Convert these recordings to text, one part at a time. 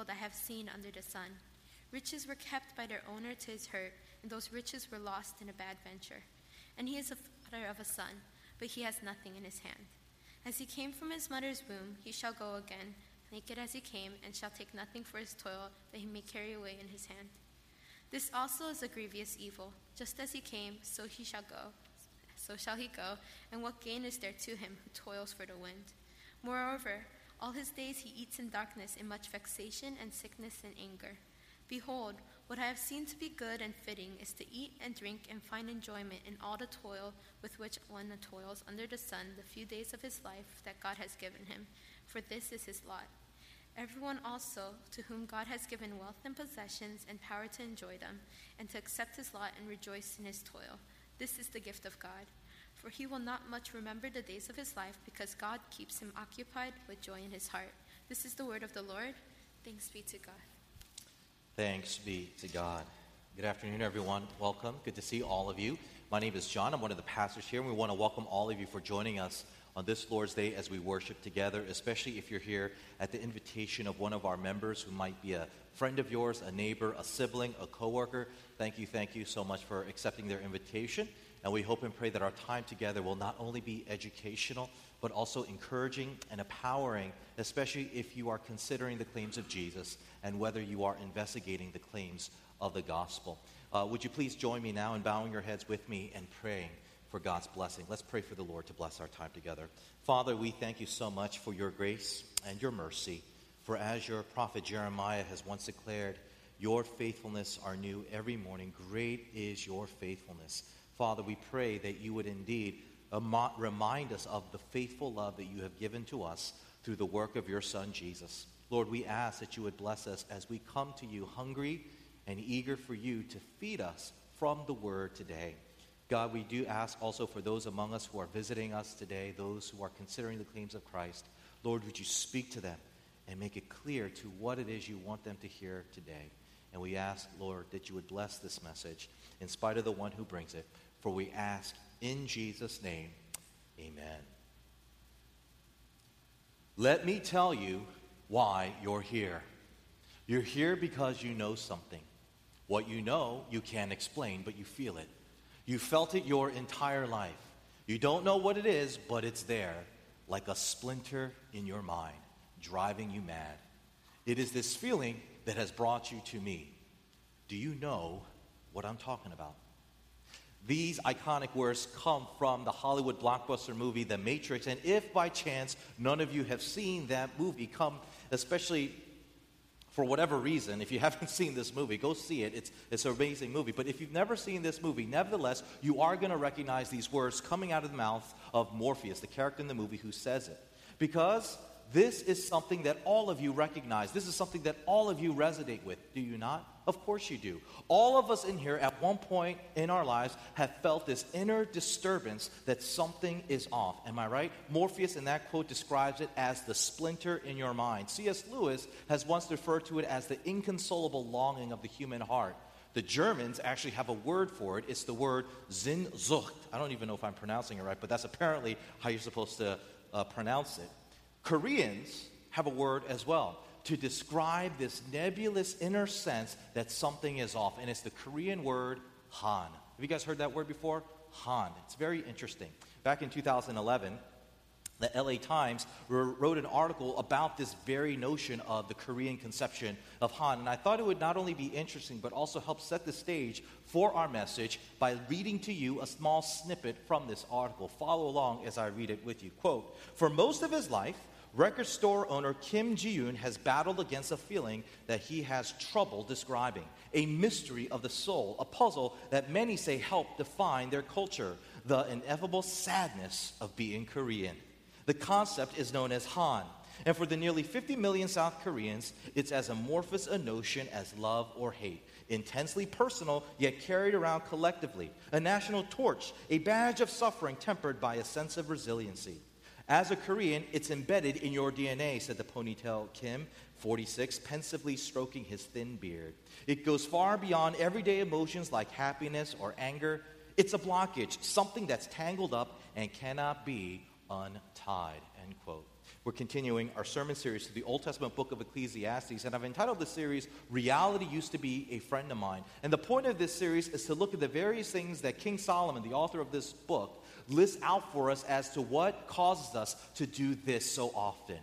evil that I have seen under the sun. Riches were kept by their owner to his hurt, and those riches were lost in a bad venture. And he is a father of a son, but he has nothing in his hand. As he came from his mother's womb, he shall go again, naked as he came, and shall take nothing for his toil that he may carry away in his hand. This also is a grievous evil. Just as he came, so he shall go. So shall he go, and what gain is there to him who toils for the wind? Moreover, all his days he eats in darkness in much vexation and sickness and anger. Behold, what I have seen to be good and fitting is to eat and drink and find enjoyment in all the toil with which one toils under the sun the few days of his life that God has given him, for this is his lot. Everyone also to whom God has given wealth and possessions and power to enjoy them, and to accept his lot and rejoice in his toil. This is the gift of God. For he will not much remember the days of his life, because God keeps him occupied with joy in his heart. This is the word of the Lord. Thanks be to God. Thanks be to God. Good afternoon, everyone. Welcome. Good to see all of you. My name is John. I'm one of the pastors here, and we want to welcome all of you for joining us on this Lord's Day as we worship together, especially if you're here at the invitation of one of our members who might be a friend of yours, a neighbor, a sibling, a coworker. Thank you, thank you so much for accepting their invitation. And we hope and pray that our time together will not only be educational, but also encouraging and empowering, especially if you are considering the claims of Jesus and whether you are investigating the claims of the gospel. Uh, would you please join me now in bowing your heads with me and praying for God's blessing? Let's pray for the Lord to bless our time together. Father, we thank you so much for your grace and your mercy. For as your prophet Jeremiah has once declared, your faithfulness are new every morning. Great is your faithfulness. Father, we pray that you would indeed uh, remind us of the faithful love that you have given to us through the work of your Son, Jesus. Lord, we ask that you would bless us as we come to you hungry and eager for you to feed us from the word today. God, we do ask also for those among us who are visiting us today, those who are considering the claims of Christ, Lord, would you speak to them and make it clear to what it is you want them to hear today. And we ask, Lord, that you would bless this message in spite of the one who brings it. For we ask in Jesus' name, amen. Let me tell you why you're here. You're here because you know something. What you know, you can't explain, but you feel it. You felt it your entire life. You don't know what it is, but it's there, like a splinter in your mind, driving you mad. It is this feeling that has brought you to me. Do you know what I'm talking about? These iconic words come from the Hollywood blockbuster movie The Matrix. And if by chance none of you have seen that movie, come especially for whatever reason, if you haven't seen this movie, go see it. It's, it's an amazing movie. But if you've never seen this movie, nevertheless, you are going to recognize these words coming out of the mouth of Morpheus, the character in the movie who says it. Because this is something that all of you recognize. This is something that all of you resonate with. Do you not? Of course you do. All of us in here at one point in our lives have felt this inner disturbance that something is off. Am I right? Morpheus in that quote describes it as the splinter in your mind. C.S. Lewis has once referred to it as the inconsolable longing of the human heart. The Germans actually have a word for it. It's the word Sehnsucht. I don't even know if I'm pronouncing it right, but that's apparently how you're supposed to uh, pronounce it. Koreans have a word as well to describe this nebulous inner sense that something is off, and it's the Korean word han. Have you guys heard that word before? Han. It's very interesting. Back in 2011, the LA Times wrote an article about this very notion of the Korean conception of Han. And I thought it would not only be interesting, but also help set the stage for our message by reading to you a small snippet from this article. Follow along as I read it with you. Quote For most of his life, record store owner Kim Ji-yoon has battled against a feeling that he has trouble describing, a mystery of the soul, a puzzle that many say help define their culture, the ineffable sadness of being Korean. The concept is known as Han, and for the nearly 50 million South Koreans, it's as amorphous a notion as love or hate. Intensely personal, yet carried around collectively. A national torch, a badge of suffering tempered by a sense of resiliency. As a Korean, it's embedded in your DNA, said the ponytail Kim, 46, pensively stroking his thin beard. It goes far beyond everyday emotions like happiness or anger. It's a blockage, something that's tangled up and cannot be untied. End quote. We're continuing our sermon series to the Old Testament book of Ecclesiastes, and I've entitled the series Reality Used to Be a Friend of Mine. And the point of this series is to look at the various things that King Solomon, the author of this book, lists out for us as to what causes us to do this so often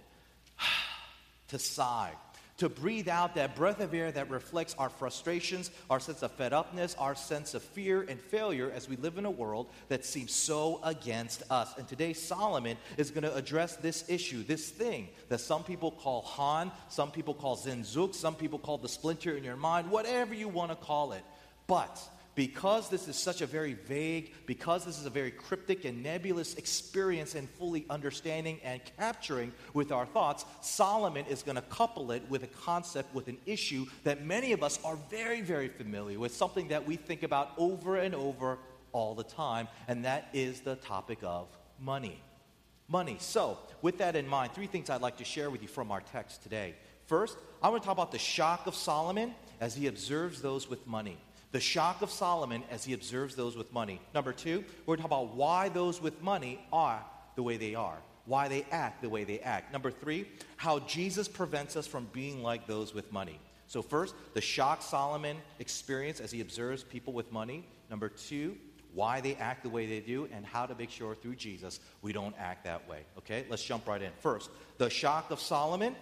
to sigh, to breathe out that breath of air that reflects our frustrations, our sense of fed upness, our sense of fear and failure as we live in a world that seems so against us. And today, Solomon is going to address this issue, this thing that some people call Han, some people call Sehnsucht, some people call the splinter in your mind, whatever you want to call it. But because this is such a very vague, because this is a very cryptic and nebulous experience in fully understanding and capturing with our thoughts, Solomon is going to couple it with a concept, with an issue that many of us are very, very familiar with, something that we think about over and over all the time, and that is the topic of money. Money. So, with that in mind, three things I'd like to share with you from our text today. First, I want to talk about the shock of Solomon as he observes those with money. The shock of Solomon as he observes those with money. Number two, we're going to talk about why those with money are the way they are, why they act the way they act. Number three, how Jesus prevents us from being like those with money. So, first, the shock Solomon experienced as he observes people with money. Number two, why they act the way they do, and how to make sure through Jesus we don't act that way. Okay, let's jump right in. First, the shock of Solomon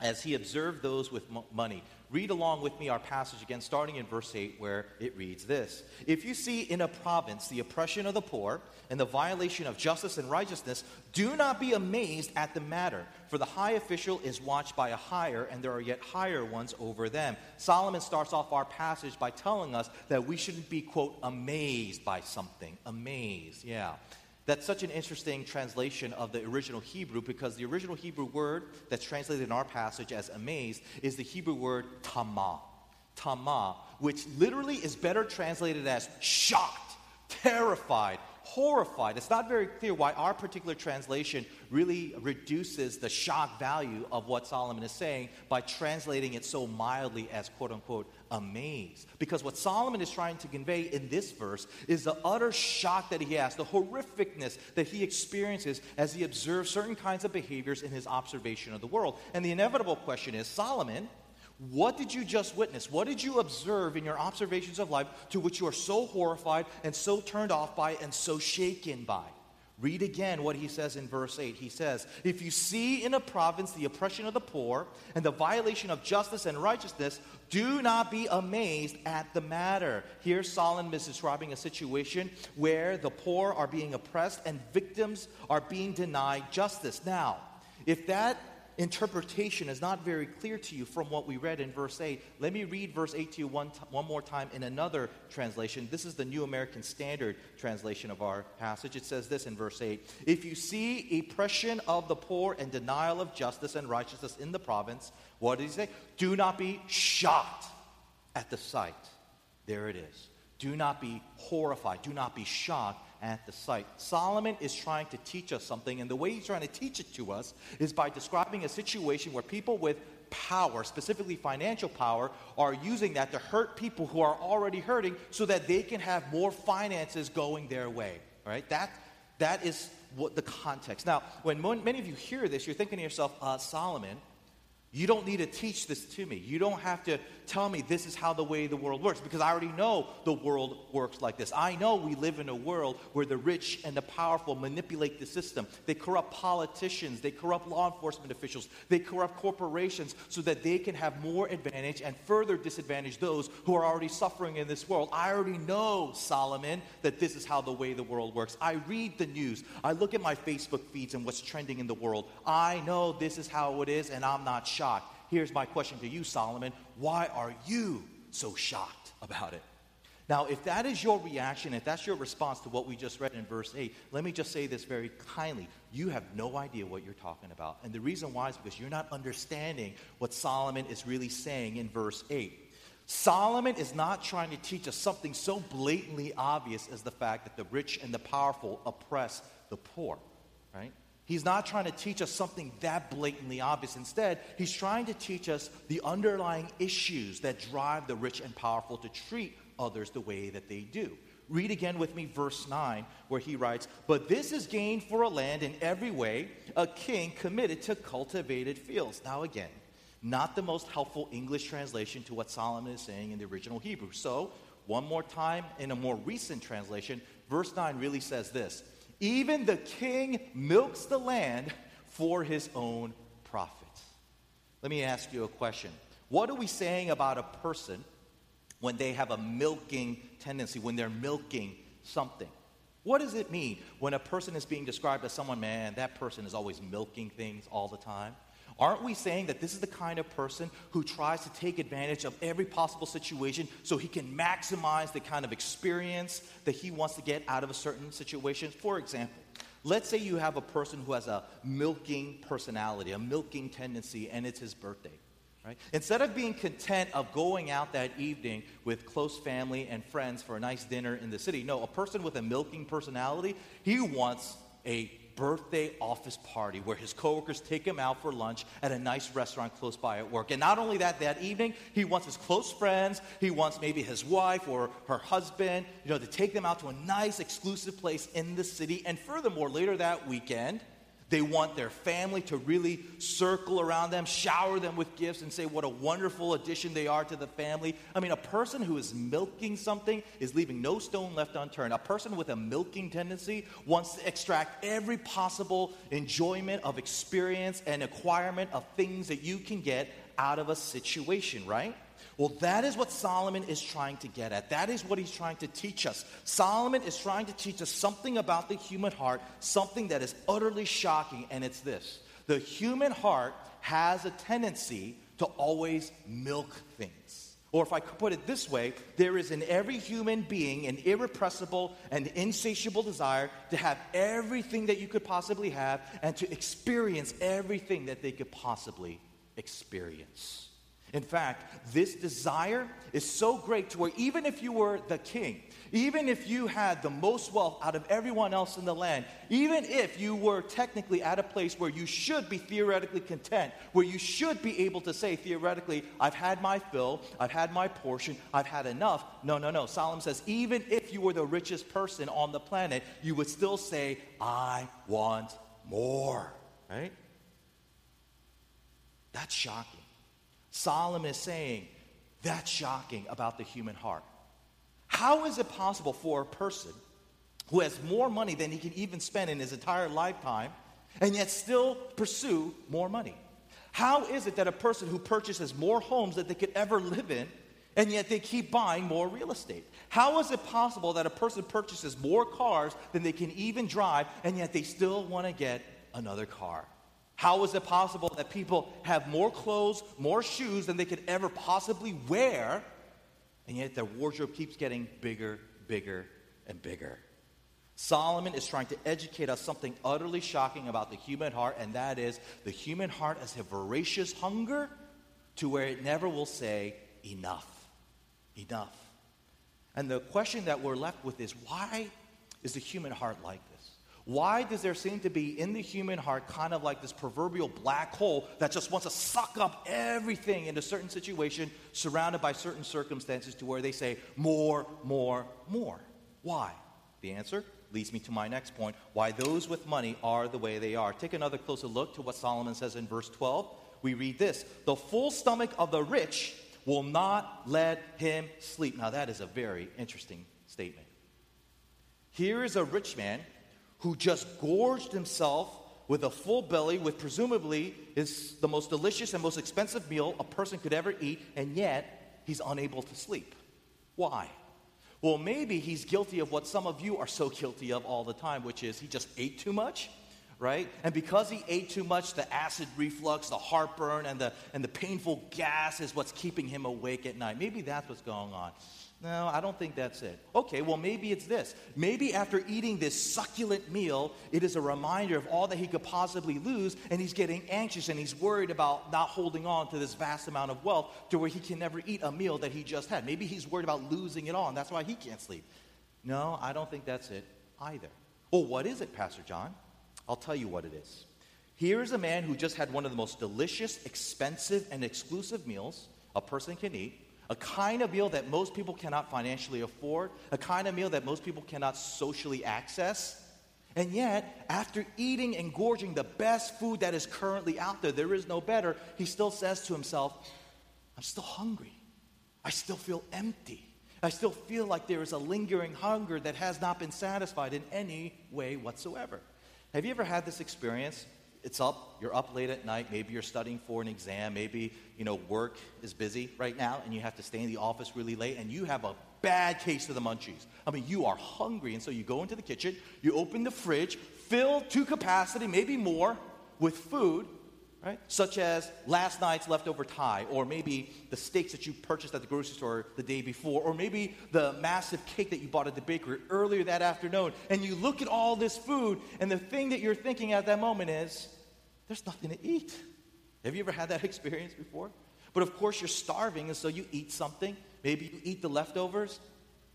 as he observed those with money. Read along with me our passage again, starting in verse 8, where it reads this If you see in a province the oppression of the poor and the violation of justice and righteousness, do not be amazed at the matter, for the high official is watched by a higher, and there are yet higher ones over them. Solomon starts off our passage by telling us that we shouldn't be, quote, amazed by something. Amazed, yeah. That's such an interesting translation of the original Hebrew because the original Hebrew word that's translated in our passage as amazed is the Hebrew word tama. Tama, which literally is better translated as shocked, terrified, horrified. It's not very clear why our particular translation really reduces the shock value of what Solomon is saying by translating it so mildly as quote unquote amazed. Because what Solomon is trying to convey in this verse is the utter shock that he has, the horrificness that he experiences as he observes certain kinds of behaviors in his observation of the world. And the inevitable question is Solomon, what did you just witness? What did you observe in your observations of life to which you are so horrified and so turned off by and so shaken by? Read again what he says in verse 8. He says, If you see in a province the oppression of the poor and the violation of justice and righteousness, do not be amazed at the matter. Here, Solomon is describing a situation where the poor are being oppressed and victims are being denied justice. Now, if that interpretation is not very clear to you from what we read in verse 8, let me read verse 8 to you one, t- one more time in another translation. This is the New American Standard translation of our passage. It says this in verse 8 If you see oppression of the poor and denial of justice and righteousness in the province, what does he say? Do not be shocked at the sight. There it is. Do not be horrified. Do not be shocked at the sight. Solomon is trying to teach us something, and the way he's trying to teach it to us is by describing a situation where people with power, specifically financial power, are using that to hurt people who are already hurting so that they can have more finances going their way. Right? That, that is what the context. Now, when many of you hear this, you're thinking to yourself, uh, Solomon, you don't need to teach this to me. You don't have to tell me this is how the way the world works because I already know the world works like this. I know we live in a world where the rich and the powerful manipulate the system. They corrupt politicians, they corrupt law enforcement officials, they corrupt corporations so that they can have more advantage and further disadvantage those who are already suffering in this world. I already know, Solomon, that this is how the way the world works. I read the news, I look at my Facebook feeds and what's trending in the world. I know this is how it is, and I'm not shocked. Here's my question to you, Solomon. Why are you so shocked about it? Now, if that is your reaction, if that's your response to what we just read in verse 8, let me just say this very kindly. You have no idea what you're talking about. And the reason why is because you're not understanding what Solomon is really saying in verse 8. Solomon is not trying to teach us something so blatantly obvious as the fact that the rich and the powerful oppress the poor, right? He's not trying to teach us something that blatantly obvious. Instead, he's trying to teach us the underlying issues that drive the rich and powerful to treat others the way that they do. Read again with me verse 9, where he writes, But this is gain for a land in every way, a king committed to cultivated fields. Now, again, not the most helpful English translation to what Solomon is saying in the original Hebrew. So, one more time, in a more recent translation, verse 9 really says this Even the king milks the land for his own profit. Let me ask you a question. What are we saying about a person when they have a milking tendency, when they're milking something? What does it mean when a person is being described as someone, man, that person is always milking things all the time? Aren't we saying that this is the kind of person who tries to take advantage of every possible situation so he can maximize the kind of experience that he wants to get out of a certain situation? For example, let's say you have a person who has a milking personality, a milking tendency, and it's his birthday. Right? Instead of being content of going out that evening with close family and friends for a nice dinner in the city, no, a person with a milking personality, he wants a birthday office party where his coworkers take him out for lunch at a nice restaurant close by at work. And not only that, that evening, he wants his close friends, he wants maybe his wife or her husband, you know, to take them out to a nice exclusive place in the city. And furthermore, later that weekend, they want their family to really circle around them, shower them with gifts, and say what a wonderful addition they are to the family. I mean, a person who is milking something is leaving no stone left unturned. A person with a milking tendency wants to extract every possible enjoyment of experience and acquirement of things that you can get out of a situation, right? Well, that is what Solomon is trying to get at. That is what he's trying to teach us. Solomon is trying to teach us something about the human heart, something that is utterly shocking, and it's this the human heart has a tendency to always milk things. Or if I could put it this way, there is in every human being an irrepressible and insatiable desire to have everything that you could possibly have and to experience everything that they could possibly experience. In fact, this desire is so great to where even if you were the king, even if you had the most wealth out of everyone else in the land, even if you were technically at a place where you should be theoretically content, where you should be able to say theoretically, I've had my fill, I've had my portion, I've had enough. No, no, no. Solomon says, even if you were the richest person on the planet, you would still say, I want more. Right? That's shocking. Solomon is saying that's shocking about the human heart. How is it possible for a person who has more money than he can even spend in his entire lifetime and yet still pursue more money? How is it that a person who purchases more homes that they could ever live in and yet they keep buying more real estate? How is it possible that a person purchases more cars than they can even drive and yet they still want to get another car? How is it possible that people have more clothes, more shoes than they could ever possibly wear, and yet their wardrobe keeps getting bigger, bigger, and bigger? Solomon is trying to educate us something utterly shocking about the human heart, and that is the human heart has a voracious hunger to where it never will say, enough. Enough. And the question that we're left with is why is the human heart like why does there seem to be in the human heart kind of like this proverbial black hole that just wants to suck up everything in a certain situation, surrounded by certain circumstances, to where they say, more, more, more? Why? The answer leads me to my next point why those with money are the way they are. Take another closer look to what Solomon says in verse 12. We read this The full stomach of the rich will not let him sleep. Now, that is a very interesting statement. Here is a rich man who just gorged himself with a full belly, with presumably is the most delicious and most expensive meal a person could ever eat, and yet he's unable to sleep. Why? Well, maybe he's guilty of what some of you are so guilty of all the time, which is he just ate too much, right? And because he ate too much, the acid reflux, the heartburn, and the, and the painful gas is what's keeping him awake at night. Maybe that's what's going on. No, I don't think that's it. Okay, well, maybe it's this. Maybe after eating this succulent meal, it is a reminder of all that he could possibly lose, and he's getting anxious and he's worried about not holding on to this vast amount of wealth to where he can never eat a meal that he just had. Maybe he's worried about losing it all, and that's why he can't sleep. No, I don't think that's it either. Well, what is it, Pastor John? I'll tell you what it is. Here is a man who just had one of the most delicious, expensive, and exclusive meals a person can eat a kind of meal that most people cannot financially afford, a kind of meal that most people cannot socially access. And yet, after eating and gorging the best food that is currently out there, there is no better, he still says to himself, I'm still hungry. I still feel empty. I still feel like there is a lingering hunger that has not been satisfied in any way whatsoever. Have you ever had this experience? It's up, you're up late at night, maybe you're studying for an exam, maybe, you know, work is busy right now and you have to stay in the office really late and you have a bad case of the munchies. I mean, you are hungry and so you go into the kitchen, you open the fridge, fill to capacity, maybe more, with food, right? Such as last night's leftover Thai, or maybe the steaks that you purchased at the grocery store the day before, or maybe the massive cake that you bought at the bakery earlier that afternoon. And you look at all this food, and the thing that you're thinking at that moment is, there's nothing to eat. Have you ever had that experience before? But of course, you're starving, and so you eat something. Maybe you eat the leftovers,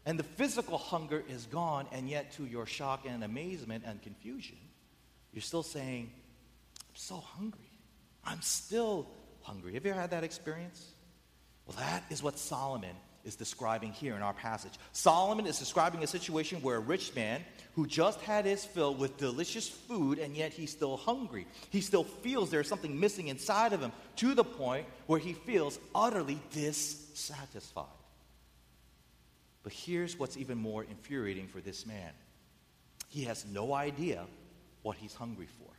and the physical hunger is gone, and yet to your shock and amazement and confusion, you're still saying, I'm so hungry. I'm still hungry. Have you ever had that experience? Well, that is what Solomon is describing here in our passage. Solomon is describing a situation where a rich man who just had his fill with delicious food and yet he's still hungry. He still feels there's something missing inside of him to the point where he feels utterly dissatisfied. But here's what's even more infuriating for this man he has no idea what he's hungry for.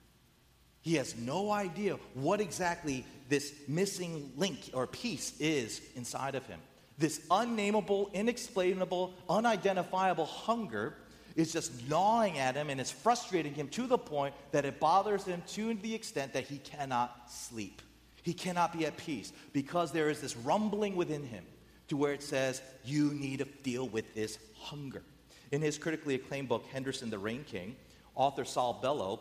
He has no idea what exactly this missing link or piece is inside of him. This unnameable, inexplainable, unidentifiable hunger is just gnawing at him and it's frustrating him to the point that it bothers him to the extent that he cannot sleep. He cannot be at peace because there is this rumbling within him to where it says, You need to deal with this hunger. In his critically acclaimed book, Henderson the Rain King, author Saul Bellow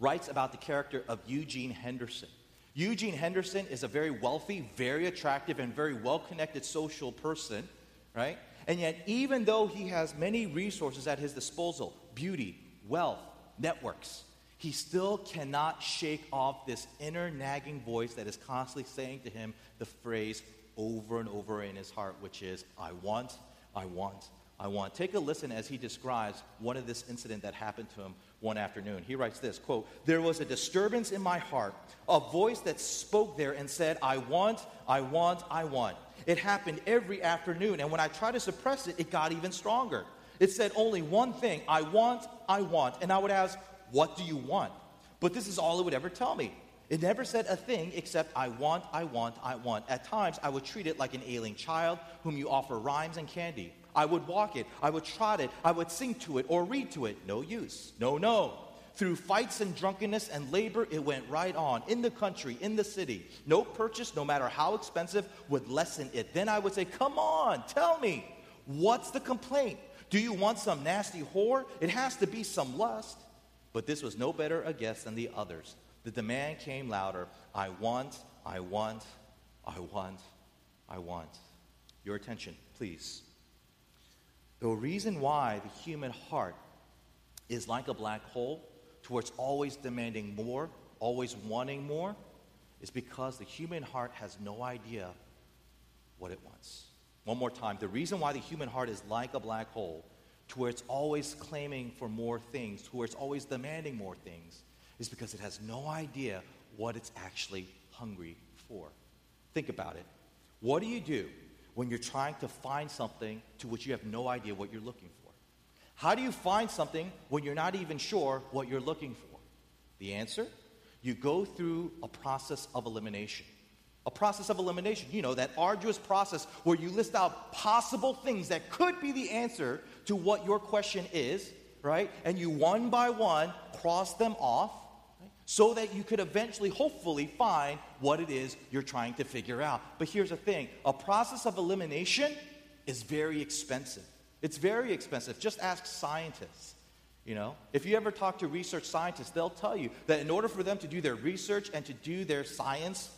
writes about the character of Eugene Henderson. Eugene Henderson is a very wealthy, very attractive, and very well connected social person, right? And yet, even though he has many resources at his disposal beauty, wealth, networks he still cannot shake off this inner nagging voice that is constantly saying to him the phrase over and over in his heart, which is, I want, I want, I want. Take a listen as he describes one of this incident that happened to him one afternoon. He writes this quote, There was a disturbance in my heart, a voice that spoke there and said, I want, I want, I want. It happened every afternoon, and when I tried to suppress it, it got even stronger. It said only one thing I want, I want. And I would ask, What do you want? But this is all it would ever tell me. It never said a thing except, I want, I want, I want. At times, I would treat it like an ailing child whom you offer rhymes and candy. I would walk it, I would trot it, I would sing to it or read to it. No use. No, no. Through fights and drunkenness and labor, it went right on. In the country, in the city. No purchase, no matter how expensive, would lessen it. Then I would say, Come on, tell me, what's the complaint? Do you want some nasty whore? It has to be some lust. But this was no better a guess than the others. The demand came louder I want, I want, I want, I want. Your attention, please. The reason why the human heart is like a black hole, towards always demanding more, always wanting more, is because the human heart has no idea what it wants. One more time. The reason why the human heart is like a black hole, to where it's always claiming for more things, to where it's always demanding more things, is because it has no idea what it's actually hungry for. Think about it. What do you do when you're trying to find something to which you have no idea what you're looking for? How do you find something when you're not even sure what you're looking for? The answer? You go through a process of elimination. A process of elimination, you know, that arduous process where you list out possible things that could be the answer to what your question is, right? And you one by one cross them off so that you could eventually, hopefully, find what it is you're trying to figure out. But here's the thing a process of elimination is very expensive. It's very expensive. Just ask scientists. You know, if you ever talk to research scientists, they'll tell you that in order for them to do their research and to do their science,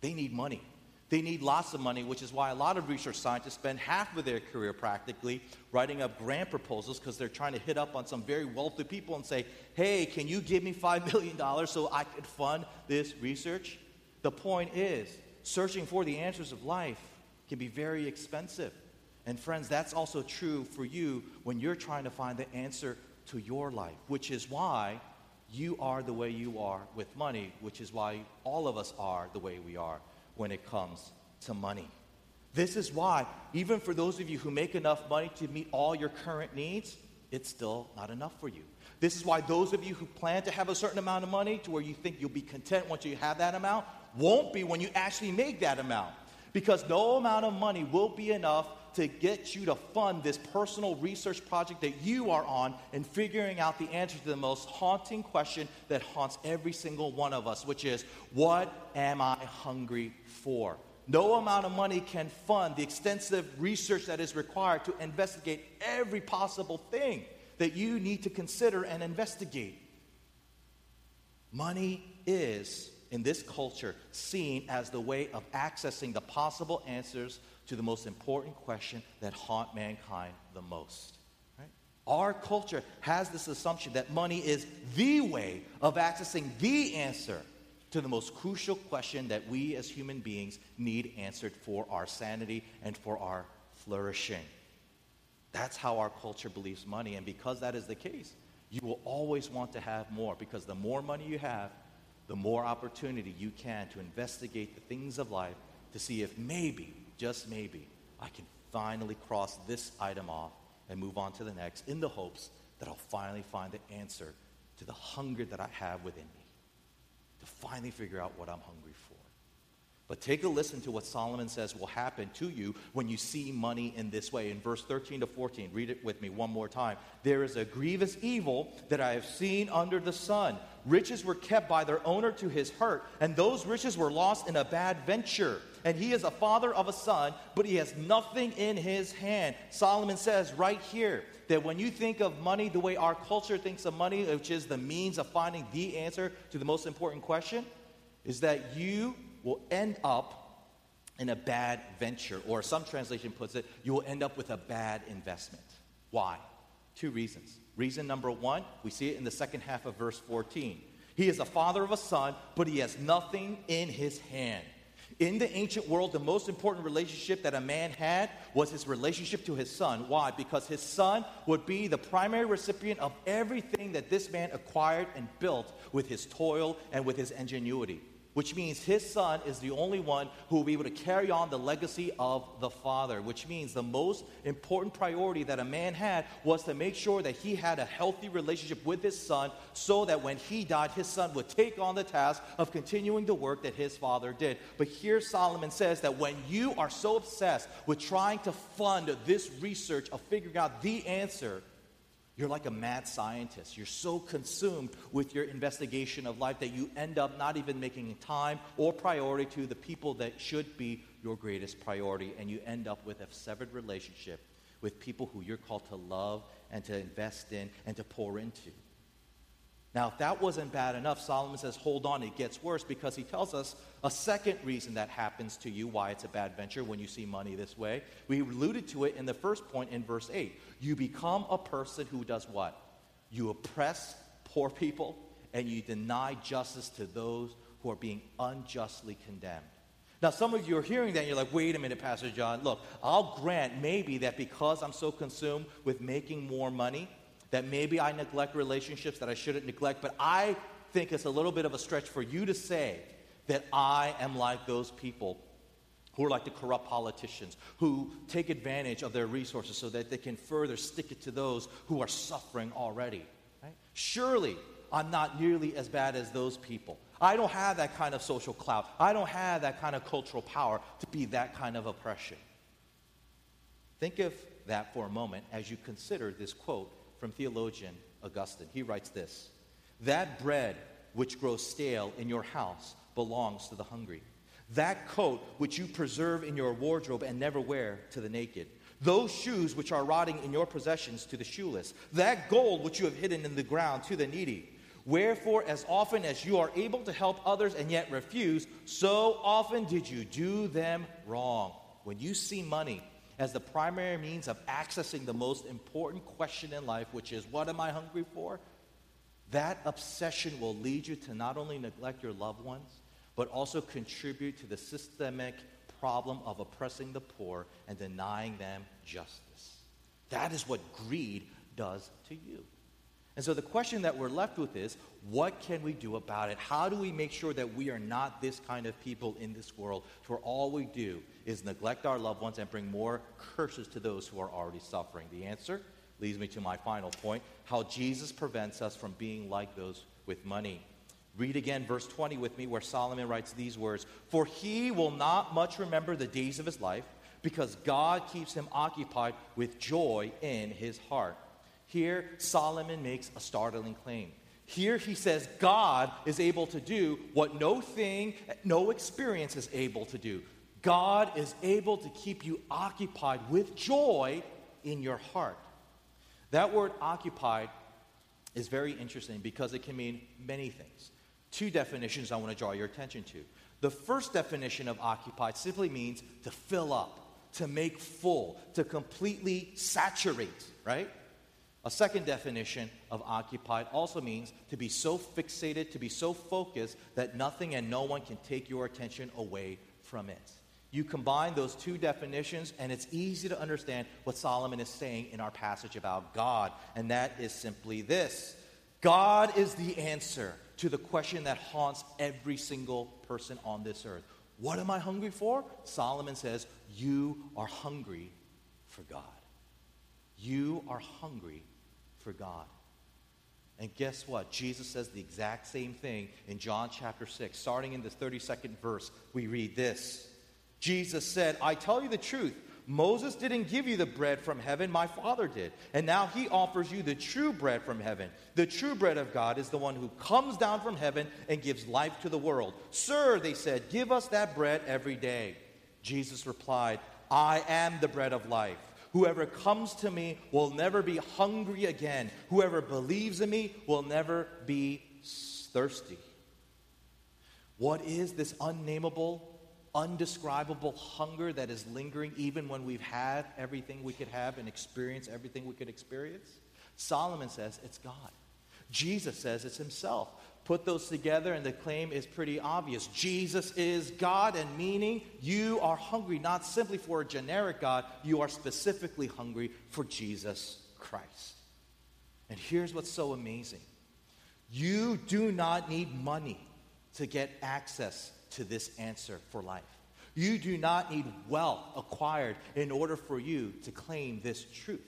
they need money. They need lots of money, which is why a lot of research scientists spend half of their career practically writing up grant proposals because they're trying to hit up on some very wealthy people and say, hey, can you give me $5 million so I could fund this research? The point is, searching for the answers of life can be very expensive. And friends, that's also true for you when you're trying to find the answer to your life, which is why you are the way you are with money, which is why all of us are the way we are when it comes to money. This is why, even for those of you who make enough money to meet all your current needs, it's still not enough for you. This is why those of you who plan to have a certain amount of money to where you think you'll be content once you have that amount won't be when you actually make that amount. Because no amount of money will be enough to get you to fund this personal research project that you are on and figuring out the answer to the most haunting question that haunts every single one of us, which is, What am I hungry for? No amount of money can fund the extensive research that is required to investigate every possible thing that you need to consider and investigate. Money is, in this culture, seen as the way of accessing the possible answers to the most important question that haunt mankind the most. Right? Our culture has this assumption that money is the way of accessing the answer to the most crucial question that we as human beings need answered for our sanity and for our flourishing. That's how our culture believes money. And because that is the case, you will always want to have more because the more money you have, the more opportunity you can to investigate the things of life to see if maybe, just maybe, I can finally cross this item off and move on to the next in the hopes that I'll finally find the answer to the hunger that I have within me to finally figure out what I'm hungry for. But take a listen to what Solomon says will happen to you when you see money in this way. In verse 13 to 14, read it with me one more time. There is a grievous evil that I have seen under the sun. Riches were kept by their owner to his hurt, and those riches were lost in a bad venture. And he is a father of a son, but he has nothing in his hand. Solomon says right here that when you think of money the way our culture thinks of money, which is the means of finding the answer to the most important question, is that you will end up in a bad venture, or some translation puts it, you will end up with a bad investment. Why? Two reasons. Reason number one, we see it in the second half of verse 14. He is the father of a son, but he has nothing in his hand. In the ancient world, the most important relationship that a man had was his relationship to his son. Why? Because his son would be the primary recipient of everything that this man acquired and built with his toil and with his ingenuity which means his son is the only one who will be able to carry on the legacy of the father, which means the most important priority that a man had was to make sure that he had a healthy relationship with his son so that when he died, his son would take on the task of continuing the work that his father did. But here Solomon says that when you are so obsessed with trying to fund this research of figuring out the answer, you're like a mad scientist. You're so consumed with your investigation of life that you end up not even making time or priority to the people that should be your greatest priority. And you end up with a severed relationship with people who you're called to love and to invest in and to pour into. Now, if that wasn't bad enough, Solomon says, hold on, it gets worse because he tells us a second reason that happens to you, why it's a bad venture when you see money this way. We alluded to it in the first point in verse 8. You become a person who does what? You oppress poor people and you deny justice to those who are being unjustly condemned. Now, some of you are hearing that and you're like, wait a minute, Pastor John. Look, I'll grant maybe that because I'm so consumed with making more money, that maybe I neglect relationships that I shouldn't neglect, but I think it's a little bit of a stretch for you to say that I am like those people who are like the corrupt politicians, who take advantage of their resources so that they can further stick it to those who are suffering already. Right? Surely, I'm not nearly as bad as those people. I don't have that kind of social clout. I don't have that kind of cultural power to be that kind of oppression. Think of that for a moment as you consider this quote from theologian Augustine. He writes this That bread which grows stale in your house belongs to the hungry. That coat which you preserve in your wardrobe and never wear to the naked. Those shoes which are rotting in your possessions to the shoeless. That gold which you have hidden in the ground to the needy. Wherefore, as often as you are able to help others and yet refuse, so often did you do them wrong. When you see money, as the primary means of accessing the most important question in life, which is, What am I hungry for? That obsession will lead you to not only neglect your loved ones, but also contribute to the systemic problem of oppressing the poor and denying them justice. That is what greed does to you. And so the question that we're left with is what can we do about it? How do we make sure that we are not this kind of people in this world where all we do is neglect our loved ones and bring more curses to those who are already suffering? The answer leads me to my final point how Jesus prevents us from being like those with money. Read again verse 20 with me, where Solomon writes these words For he will not much remember the days of his life, because God keeps him occupied with joy in his heart. Here, Solomon makes a startling claim. Here he says God is able to do what no thing, no experience is able to do. God is able to keep you occupied with joy in your heart. That word occupied is very interesting because it can mean many things. Two definitions I want to draw your attention to. The first definition of occupied simply means to fill up, to make full, to completely saturate, right? A second definition of occupied also means to be so fixated, to be so focused that nothing and no one can take your attention away from it. You combine those two definitions, and it's easy to understand what Solomon is saying in our passage about God, and that is simply this God is the answer to the question that haunts every single person on this earth. What am I hungry for? Solomon says, You are hungry for God. You are hungry for God. And guess what? Jesus says the exact same thing in John chapter 6. Starting in the 32nd verse, we read this Jesus said, I tell you the truth. Moses didn't give you the bread from heaven, my Father did. And now he offers you the true bread from heaven. The true bread of God is the one who comes down from heaven and gives life to the world. Sir, they said, give us that bread every day. Jesus replied, I am the bread of life. Whoever comes to me will never be hungry again. Whoever believes in me will never be thirsty. What is this unnameable, undescribable hunger that is lingering even when we've had everything we could have and experienced everything we could experience? Solomon says it's God. Jesus says it's himself. Put those together, and the claim is pretty obvious. Jesus is God, and meaning you are hungry not simply for a generic God, you are specifically hungry for Jesus Christ. And here's what's so amazing you do not need money to get access to this answer for life. You do not need wealth acquired in order for you to claim this truth.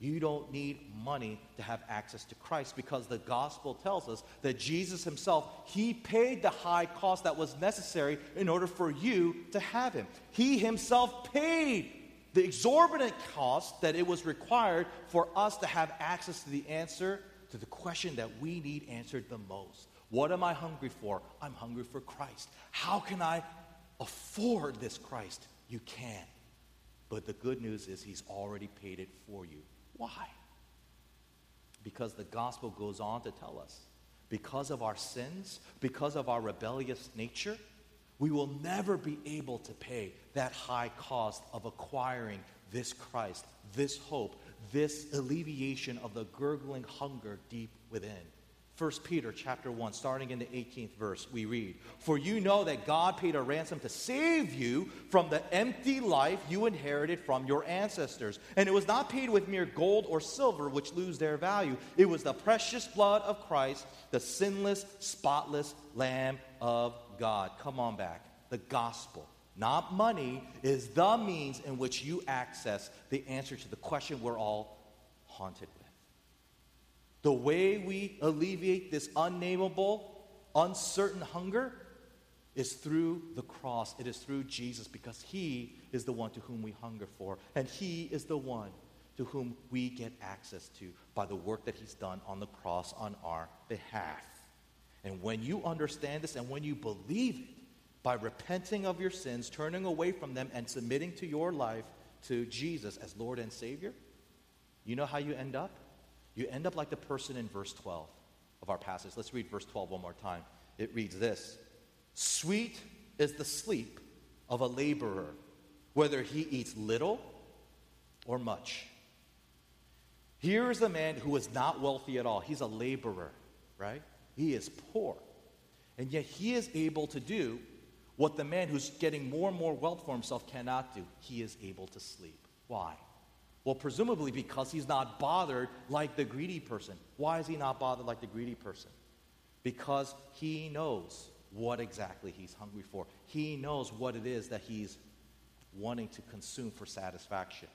You don't need money to have access to Christ because the gospel tells us that Jesus himself, he paid the high cost that was necessary in order for you to have him. He himself paid the exorbitant cost that it was required for us to have access to the answer to the question that we need answered the most. What am I hungry for? I'm hungry for Christ. How can I afford this Christ? You can. But the good news is he's already paid it for you. Why? Because the gospel goes on to tell us because of our sins, because of our rebellious nature, we will never be able to pay that high cost of acquiring this Christ, this hope, this alleviation of the gurgling hunger deep within. 1 Peter chapter 1 starting in the 18th verse we read for you know that God paid a ransom to save you from the empty life you inherited from your ancestors. And it was not paid with mere gold or silver which lose their value. It was the precious blood of Christ the sinless spotless lamb of God. Come on back. The gospel not money is the means in which you access the answer to the question we're all haunted with the way we alleviate this unnameable, uncertain hunger is through the cross. It is through Jesus because He is the one to whom we hunger for, and He is the one to whom we get access to by the work that He's done on the cross on our behalf. And when you understand this and when you believe it, by repenting of your sins, turning away from them, and submitting to your life to Jesus as Lord and Savior, you know how you end up? You end up like the person in verse 12 of our passage. Let's read verse 12 one more time. It reads this Sweet is the sleep of a laborer, whether he eats little or much. Here is a man who is not wealthy at all. He's a laborer, right? He is poor. And yet he is able to do what the man who's getting more and more wealth for himself cannot do. He is able to sleep. Why? Well, presumably because he's not bothered like the greedy person. Why is he not bothered like the greedy person? Because he knows what exactly he's hungry for. He knows what it is that he's wanting to consume for satisfaction.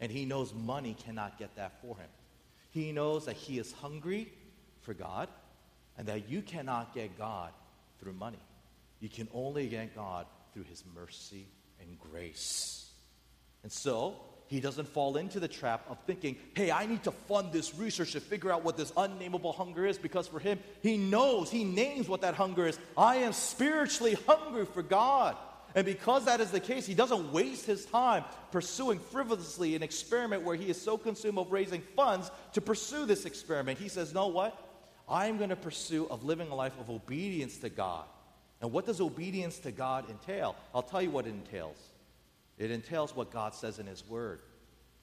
And he knows money cannot get that for him. He knows that he is hungry for God and that you cannot get God through money. You can only get God through his mercy and grace. And so, he doesn't fall into the trap of thinking, hey, I need to fund this research to figure out what this unnameable hunger is, because for him, he knows, he names what that hunger is. I am spiritually hungry for God. And because that is the case, he doesn't waste his time pursuing frivolously an experiment where he is so consumed of raising funds to pursue this experiment. He says, No, what? I'm going to pursue of living a life of obedience to God. And what does obedience to God entail? I'll tell you what it entails. It entails what God says in His Word.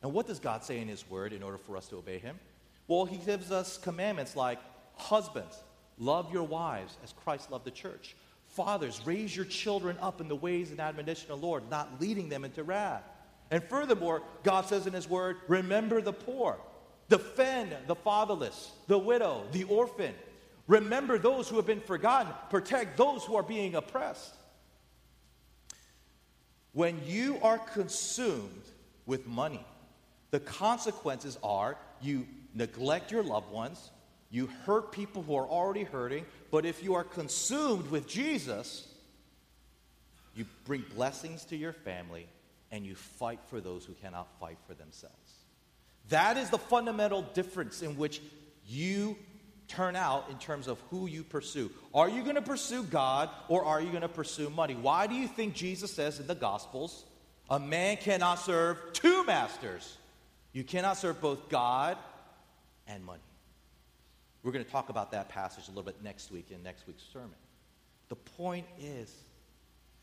And what does God say in His Word in order for us to obey Him? Well, He gives us commandments like husbands, love your wives as Christ loved the church. Fathers, raise your children up in the ways and admonition of the Lord, not leading them into wrath. And furthermore, God says in His Word, remember the poor, defend the fatherless, the widow, the orphan. Remember those who have been forgotten, protect those who are being oppressed. When you are consumed with money, the consequences are you neglect your loved ones, you hurt people who are already hurting, but if you are consumed with Jesus, you bring blessings to your family and you fight for those who cannot fight for themselves. That is the fundamental difference in which you turn out in terms of who you pursue. Are you going to pursue God or are you going to pursue money? Why do you think Jesus says in the Gospels, a man cannot serve two masters? You cannot serve both God and money. We're going to talk about that passage a little bit next week in next week's sermon. The point is,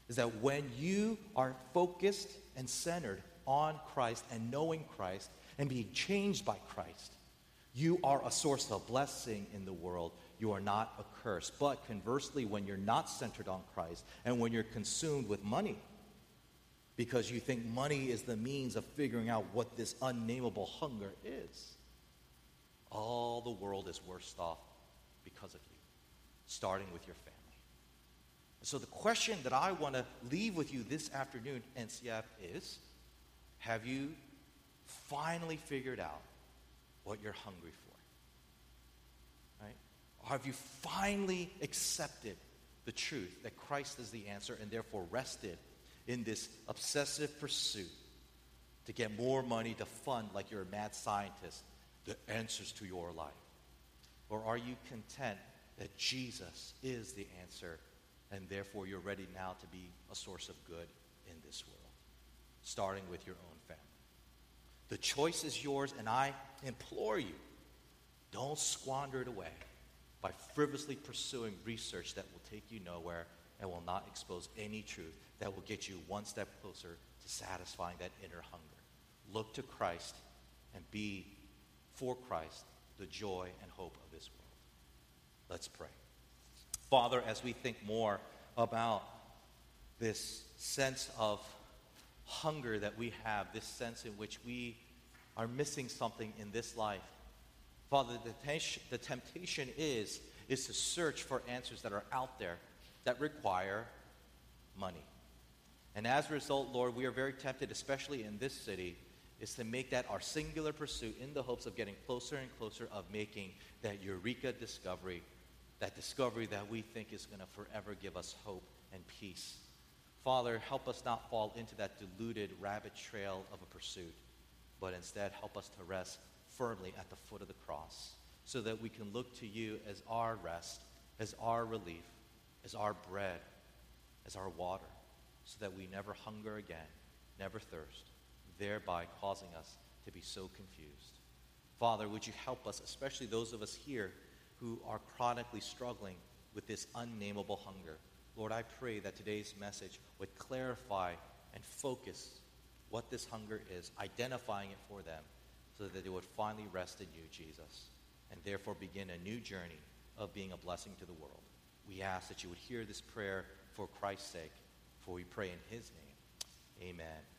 is that when you are focused and centered on Christ and knowing Christ and being changed by Christ, you are a source of blessing in the world. You are not a curse. But conversely, when you're not centered on Christ and when you're consumed with money, because you think money is the means of figuring out what this unnameable hunger is, all the world is worse off because of you, starting with your family. So, the question that I want to leave with you this afternoon, NCF, is have you finally figured out what you're hungry for? Right? Or have you finally accepted the truth that Christ is the answer and therefore rested in this obsessive pursuit to get more money to fund, like you're a mad scientist, the answers to your life? Or are you content that Jesus is the answer and therefore you're ready now to be a source of good in this world, starting with your own? The choice is yours, and I implore you don't squander it away by frivolously pursuing research that will take you nowhere and will not expose any truth that will get you one step closer to satisfying that inner hunger. Look to Christ and be for Christ the joy and hope of this world. Let's pray. Father, as we think more about this sense of hunger that we have, this sense in which we are missing something in this life. Father, the temptation, the temptation is, is to search for answers that are out there that require money. And as a result, Lord, we are very tempted, especially in this city, is to make that our singular pursuit in the hopes of getting closer and closer of making that eureka discovery, that discovery that we think is going to forever give us hope and peace. Father, help us not fall into that deluded rabbit trail of a pursuit, but instead help us to rest firmly at the foot of the cross so that we can look to you as our rest, as our relief, as our bread, as our water, so that we never hunger again, never thirst, thereby causing us to be so confused. Father, would you help us, especially those of us here who are chronically struggling with this unnameable hunger? Lord, I pray that today's message would clarify and focus what this hunger is, identifying it for them, so that they would finally rest in you, Jesus, and therefore begin a new journey of being a blessing to the world. We ask that you would hear this prayer for Christ's sake. for we pray in his name. Amen.